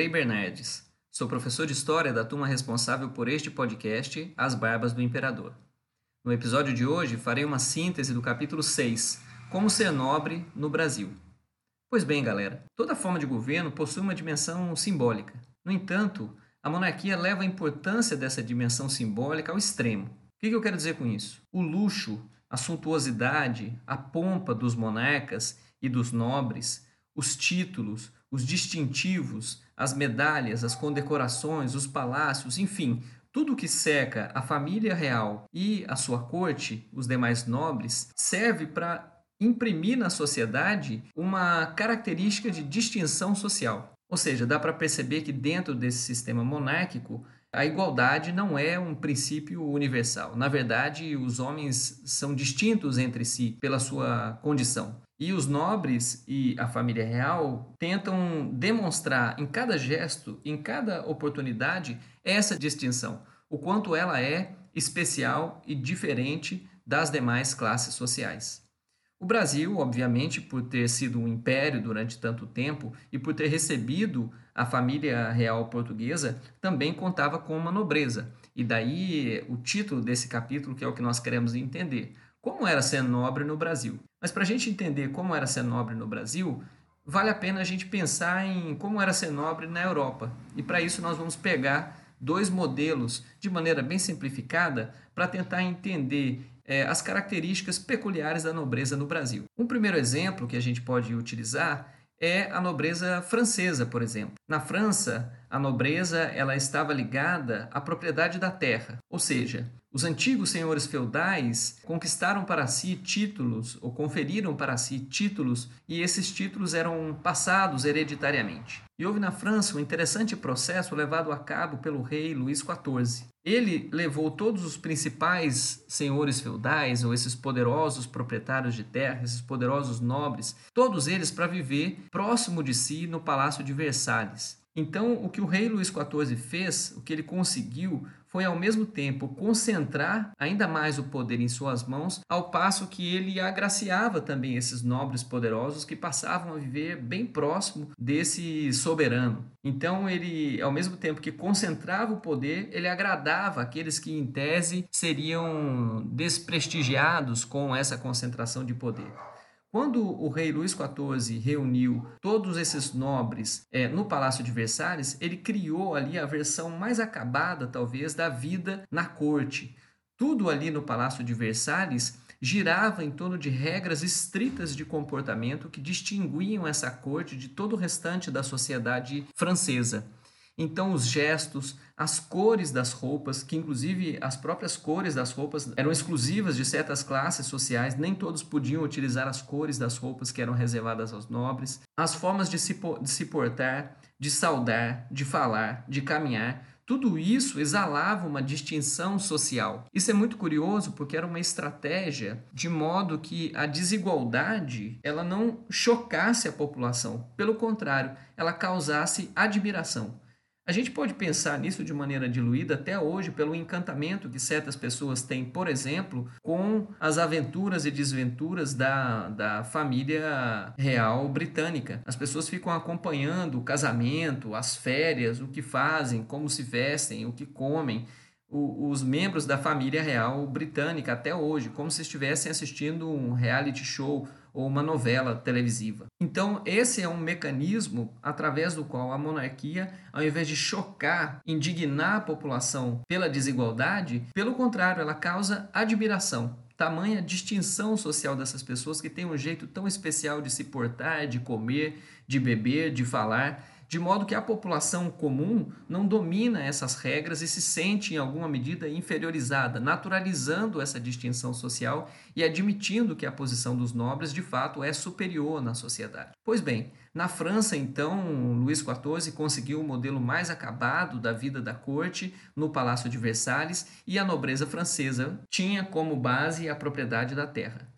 Frei Bernardes. Sou professor de História da turma responsável por este podcast, As Barbas do Imperador. No episódio de hoje, farei uma síntese do capítulo 6, Como ser nobre no Brasil. Pois bem, galera, toda forma de governo possui uma dimensão simbólica. No entanto, a monarquia leva a importância dessa dimensão simbólica ao extremo. O que eu quero dizer com isso? O luxo, a suntuosidade, a pompa dos monarcas e dos nobres, os títulos, os distintivos, as medalhas, as condecorações, os palácios, enfim, tudo que cerca a família real e a sua corte, os demais nobres, serve para imprimir na sociedade uma característica de distinção social. Ou seja, dá para perceber que dentro desse sistema monárquico a igualdade não é um princípio universal. Na verdade, os homens são distintos entre si pela sua condição. E os nobres e a família real tentam demonstrar em cada gesto, em cada oportunidade, essa distinção, o quanto ela é especial e diferente das demais classes sociais. O Brasil, obviamente, por ter sido um império durante tanto tempo e por ter recebido a família real portuguesa, também contava com uma nobreza. E daí o título desse capítulo, que é o que nós queremos entender. Como era ser nobre no Brasil? Mas para a gente entender como era ser nobre no Brasil, vale a pena a gente pensar em como era ser nobre na Europa. E para isso nós vamos pegar dois modelos de maneira bem simplificada para tentar entender é, as características peculiares da nobreza no Brasil. Um primeiro exemplo que a gente pode utilizar é a nobreza francesa, por exemplo. Na França, a nobreza ela estava ligada à propriedade da terra, ou seja, os antigos senhores feudais conquistaram para si títulos ou conferiram para si títulos e esses títulos eram passados hereditariamente. E houve na França um interessante processo levado a cabo pelo rei Luís XIV. Ele levou todos os principais senhores feudais, ou esses poderosos proprietários de terra, esses poderosos nobres, todos eles para viver próximo de si no palácio de Versalhes. Então, o que o rei Luís XIV fez, o que ele conseguiu, foi ao mesmo tempo concentrar ainda mais o poder em suas mãos, ao passo que ele agraciava também esses nobres poderosos que passavam a viver bem próximo desse soberano. Então, ele, ao mesmo tempo que concentrava o poder, ele agradava aqueles que, em tese, seriam desprestigiados com essa concentração de poder. Quando o rei Luís XIV reuniu todos esses nobres é, no Palácio de Versalhes, ele criou ali a versão mais acabada, talvez, da vida na corte. Tudo ali no Palácio de Versalhes girava em torno de regras estritas de comportamento que distinguiam essa corte de todo o restante da sociedade francesa. Então, os gestos, as cores das roupas, que inclusive as próprias cores das roupas eram exclusivas de certas classes sociais, nem todos podiam utilizar as cores das roupas que eram reservadas aos nobres, as formas de se, de se portar, de saudar, de falar, de caminhar, tudo isso exalava uma distinção social. Isso é muito curioso porque era uma estratégia de modo que a desigualdade ela não chocasse a população, pelo contrário, ela causasse admiração. A gente pode pensar nisso de maneira diluída até hoje pelo encantamento que certas pessoas têm, por exemplo, com as aventuras e desventuras da, da família real britânica. As pessoas ficam acompanhando o casamento, as férias, o que fazem, como se vestem, o que comem os membros da família real britânica até hoje, como se estivessem assistindo um reality show ou uma novela televisiva. Então, esse é um mecanismo através do qual a monarquia, ao invés de chocar, indignar a população pela desigualdade, pelo contrário, ela causa admiração. Tamanha distinção social dessas pessoas que têm um jeito tão especial de se portar, de comer, de beber, de falar de modo que a população comum não domina essas regras e se sente, em alguma medida, inferiorizada, naturalizando essa distinção social e admitindo que a posição dos nobres, de fato, é superior na sociedade. Pois bem, na França, então, Luís XIV conseguiu o modelo mais acabado da vida da corte no Palácio de Versalhes e a nobreza francesa tinha como base a propriedade da terra.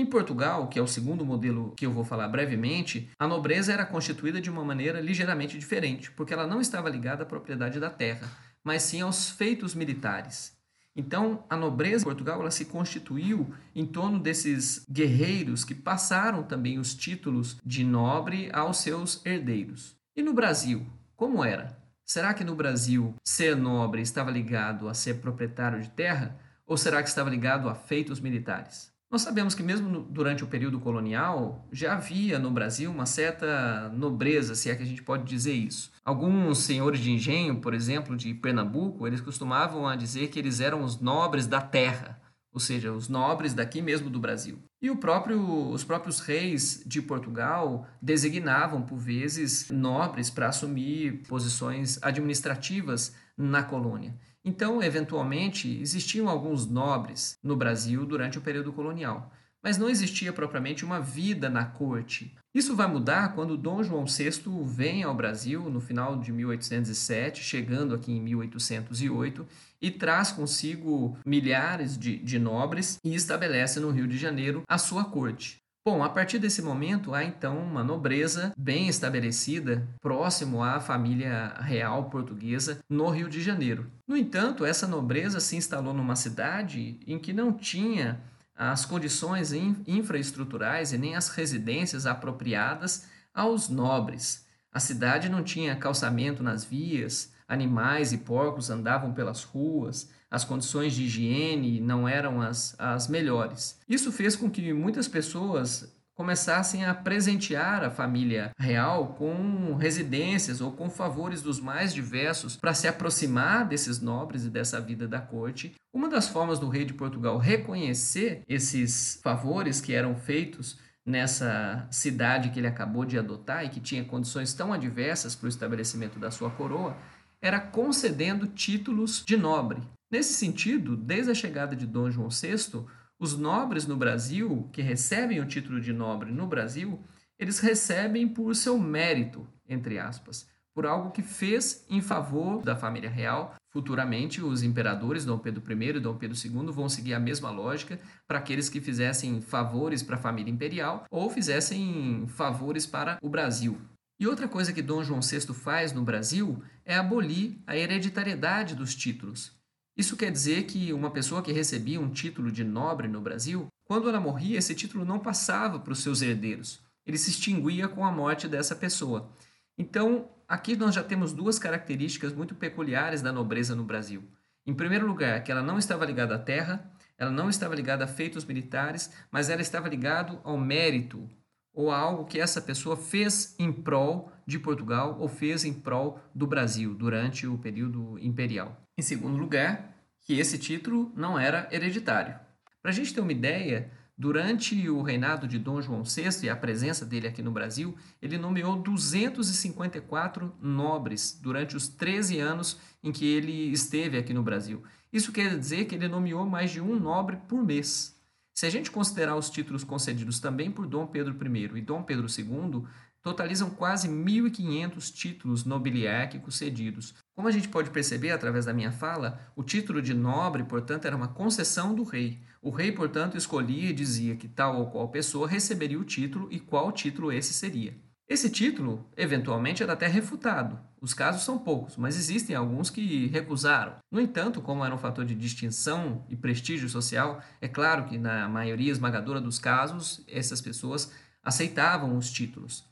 Em Portugal, que é o segundo modelo que eu vou falar brevemente, a nobreza era constituída de uma maneira ligeiramente diferente, porque ela não estava ligada à propriedade da terra, mas sim aos feitos militares. Então, a nobreza em Portugal ela se constituiu em torno desses guerreiros que passaram também os títulos de nobre aos seus herdeiros. E no Brasil, Como era? Será que no Brasil ser nobre estava ligado a ser proprietário de terra ou será que estava ligado a feitos militares? Nós sabemos que mesmo durante o período colonial já havia no Brasil uma certa nobreza, se é que a gente pode dizer isso. Alguns senhores de engenho, por exemplo, de Pernambuco, eles costumavam a dizer que eles eram os nobres da terra, ou seja, os nobres daqui mesmo do Brasil. E próprio, os próprios reis de Portugal designavam, por vezes, nobres para assumir posições administrativas na colônia. Então, eventualmente, existiam alguns nobres no Brasil durante o período colonial mas não existia propriamente uma vida na corte. Isso vai mudar quando Dom João VI vem ao Brasil no final de 1807, chegando aqui em 1808, e traz consigo milhares de, de nobres e estabelece no Rio de Janeiro a sua corte. Bom, a partir desse momento há então uma nobreza bem estabelecida, próximo à família real portuguesa no Rio de Janeiro. No entanto, essa nobreza se instalou numa cidade em que não tinha as condições infraestruturais e nem as residências apropriadas aos nobres. A cidade não tinha calçamento nas vias, animais e porcos andavam pelas ruas, as condições de higiene não eram as, as melhores. Isso fez com que muitas pessoas começassem a presentear a família real com residências ou com favores dos mais diversos para se aproximar desses nobres e dessa vida da corte. Uma das formas do rei de Portugal reconhecer esses favores que eram feitos nessa cidade que ele acabou de adotar e que tinha condições tão adversas para o estabelecimento da sua coroa, era concedendo títulos de nobre. Nesse sentido, desde a chegada de Dom João VI, os nobres no Brasil, que recebem o título de nobre no Brasil, eles recebem por seu mérito, entre aspas, por algo que fez em favor da família real. Futuramente, os imperadores Dom Pedro I e Dom Pedro II vão seguir a mesma lógica para aqueles que fizessem favores para a família imperial ou fizessem favores para o Brasil. E outra coisa que Dom João VI faz no Brasil é abolir a hereditariedade dos títulos. Isso quer dizer que uma pessoa que recebia um título de nobre no Brasil, quando ela morria, esse título não passava para os seus herdeiros. Ele se extinguia com a morte dessa pessoa. Então, aqui nós já temos duas características muito peculiares da nobreza no Brasil. Em primeiro lugar, que ela não estava ligada à terra, ela não estava ligada a feitos militares, mas ela estava ligada ao mérito ou a algo que essa pessoa fez em prol de Portugal ou fez em prol do Brasil durante o período imperial. Em segundo lugar, que esse título não era hereditário. Para a gente ter uma ideia, durante o reinado de Dom João VI e a presença dele aqui no Brasil, ele nomeou 254 nobres durante os 13 anos em que ele esteve aqui no Brasil. Isso quer dizer que ele nomeou mais de um nobre por mês. Se a gente considerar os títulos concedidos também por Dom Pedro I e Dom Pedro II, totalizam quase 1.500 títulos nobiliárquicos cedidos. Como a gente pode perceber através da minha fala, o título de nobre, portanto, era uma concessão do rei. O rei, portanto, escolhia e dizia que tal ou qual pessoa receberia o título e qual título esse seria. Esse título, eventualmente, era até refutado. Os casos são poucos, mas existem alguns que recusaram. No entanto, como era um fator de distinção e prestígio social, é claro que na maioria esmagadora dos casos, essas pessoas aceitavam os títulos.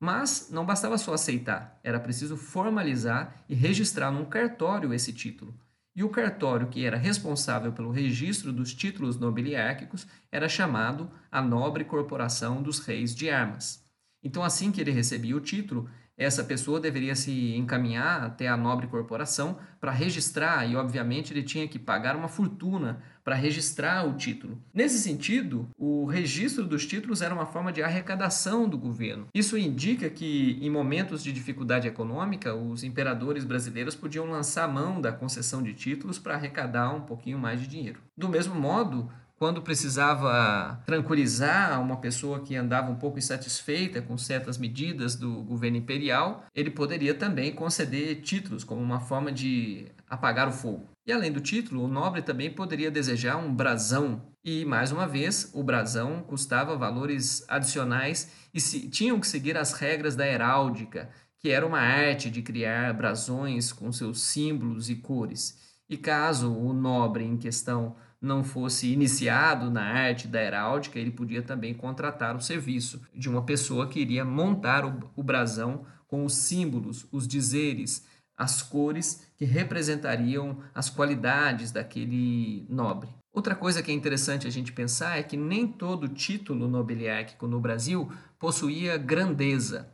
Mas não bastava só aceitar, era preciso formalizar e registrar num cartório esse título. E o cartório que era responsável pelo registro dos títulos nobiliárquicos era chamado a Nobre Corporação dos Reis de Armas. Então, assim que ele recebia o título, essa pessoa deveria se encaminhar até a nobre corporação para registrar e, obviamente, ele tinha que pagar uma fortuna para registrar o título. Nesse sentido, o registro dos títulos era uma forma de arrecadação do governo. Isso indica que, em momentos de dificuldade econômica, os imperadores brasileiros podiam lançar mão da concessão de títulos para arrecadar um pouquinho mais de dinheiro. Do mesmo modo, quando precisava tranquilizar uma pessoa que andava um pouco insatisfeita com certas medidas do governo imperial, ele poderia também conceder títulos como uma forma de apagar o fogo. E além do título, o nobre também poderia desejar um brasão. E mais uma vez, o brasão custava valores adicionais e se, tinham que seguir as regras da heráldica, que era uma arte de criar brasões com seus símbolos e cores. E caso o nobre em questão não fosse iniciado na arte da heráldica, ele podia também contratar o serviço de uma pessoa que iria montar o, o brasão com os símbolos, os dizeres, as cores que representariam as qualidades daquele nobre. Outra coisa que é interessante a gente pensar é que nem todo título nobiliárquico no Brasil possuía grandeza.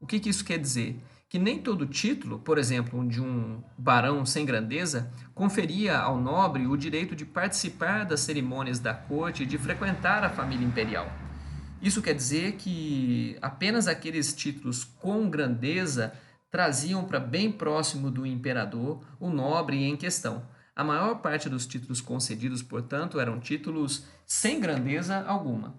O que, que isso quer dizer? Que nem todo título, por exemplo, de um barão sem grandeza, conferia ao nobre o direito de participar das cerimônias da corte e de frequentar a família imperial. Isso quer dizer que apenas aqueles títulos com grandeza traziam para bem próximo do imperador o nobre em questão. A maior parte dos títulos concedidos, portanto, eram títulos sem grandeza alguma.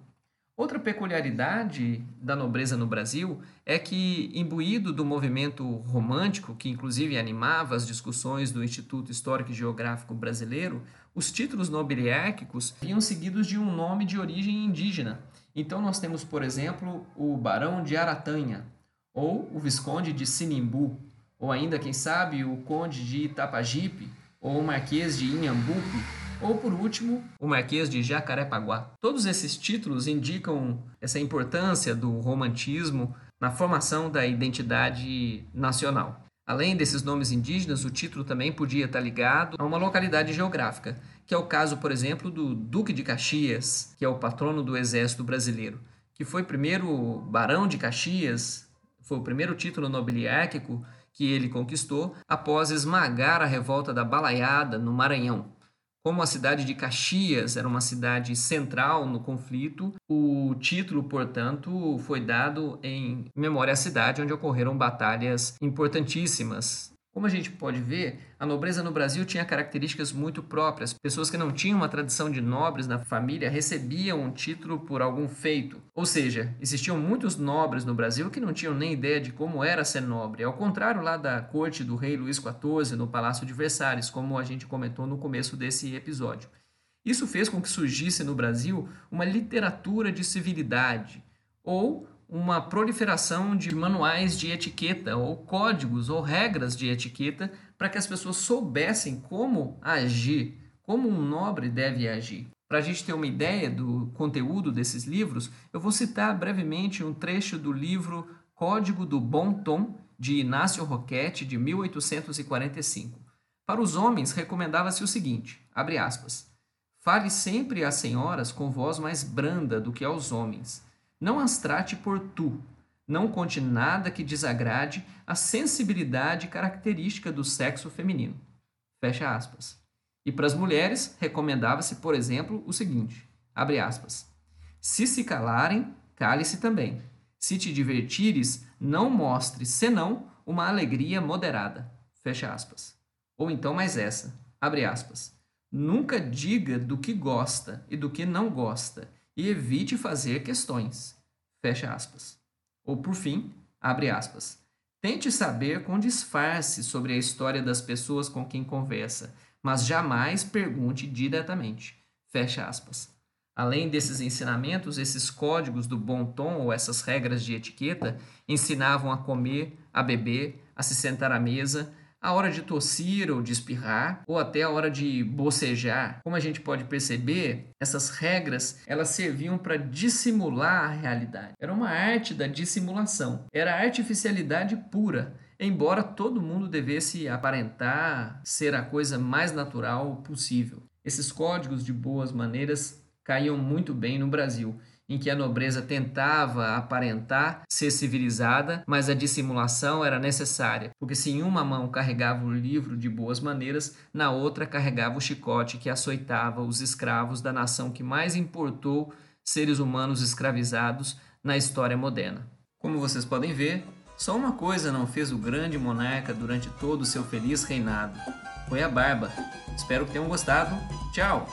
Outra peculiaridade da nobreza no Brasil é que, imbuído do movimento romântico, que inclusive animava as discussões do Instituto Histórico e Geográfico Brasileiro, os títulos nobiliárquicos vinham seguidos de um nome de origem indígena. Então, nós temos, por exemplo, o Barão de Aratanha, ou o Visconde de Sinimbu, ou ainda, quem sabe, o Conde de Itapajipe, ou o Marquês de Inhambupe, ou por último, o Marquês de Jacarepaguá. Todos esses títulos indicam essa importância do romantismo na formação da identidade nacional. Além desses nomes indígenas, o título também podia estar ligado a uma localidade geográfica, que é o caso, por exemplo, do Duque de Caxias, que é o patrono do exército brasileiro, que foi primeiro barão de Caxias, foi o primeiro título nobiliárquico que ele conquistou após esmagar a revolta da Balaiada no Maranhão. Como a cidade de Caxias era uma cidade central no conflito, o título, portanto, foi dado em memória à cidade onde ocorreram batalhas importantíssimas como a gente pode ver, a nobreza no Brasil tinha características muito próprias. Pessoas que não tinham uma tradição de nobres na família recebiam um título por algum feito. Ou seja, existiam muitos nobres no Brasil que não tinham nem ideia de como era ser nobre. Ao contrário lá da corte do rei Luís XIV no Palácio de Versalhes, como a gente comentou no começo desse episódio. Isso fez com que surgisse no Brasil uma literatura de civilidade, ou uma proliferação de manuais de etiqueta ou códigos ou regras de etiqueta para que as pessoas soubessem como agir, como um nobre deve agir. Para a gente ter uma ideia do conteúdo desses livros, eu vou citar brevemente um trecho do livro Código do Bom Tom, de Inácio Roquette, de 1845. Para os homens, recomendava-se o seguinte, abre aspas, Fale sempre às senhoras com voz mais branda do que aos homens, não as trate por tu. Não conte nada que desagrade a sensibilidade característica do sexo feminino. Fecha aspas. E para as mulheres, recomendava-se, por exemplo, o seguinte: abre aspas. Se se calarem, cale-se também. Se te divertires, não mostre, senão, uma alegria moderada. Fecha aspas. Ou então mais essa, abre aspas. Nunca diga do que gosta e do que não gosta, e evite fazer questões. Fecha aspas. Ou por fim, abre aspas. Tente saber com disfarce sobre a história das pessoas com quem conversa, mas jamais pergunte diretamente. Fecha aspas. Além desses ensinamentos, esses códigos do bom tom ou essas regras de etiqueta ensinavam a comer, a beber, a se sentar à mesa, a hora de tossir ou de espirrar, ou até a hora de bocejar. Como a gente pode perceber, essas regras elas serviam para dissimular a realidade. Era uma arte da dissimulação. Era artificialidade pura. Embora todo mundo devesse aparentar ser a coisa mais natural possível. Esses códigos de boas maneiras caíam muito bem no Brasil em que a nobreza tentava aparentar ser civilizada, mas a dissimulação era necessária, porque se em uma mão carregava o livro de boas maneiras, na outra carregava o chicote que açoitava os escravos da nação que mais importou seres humanos escravizados na história moderna. Como vocês podem ver, só uma coisa não fez o grande monarca durante todo o seu feliz reinado: foi a barba. Espero que tenham gostado. Tchau!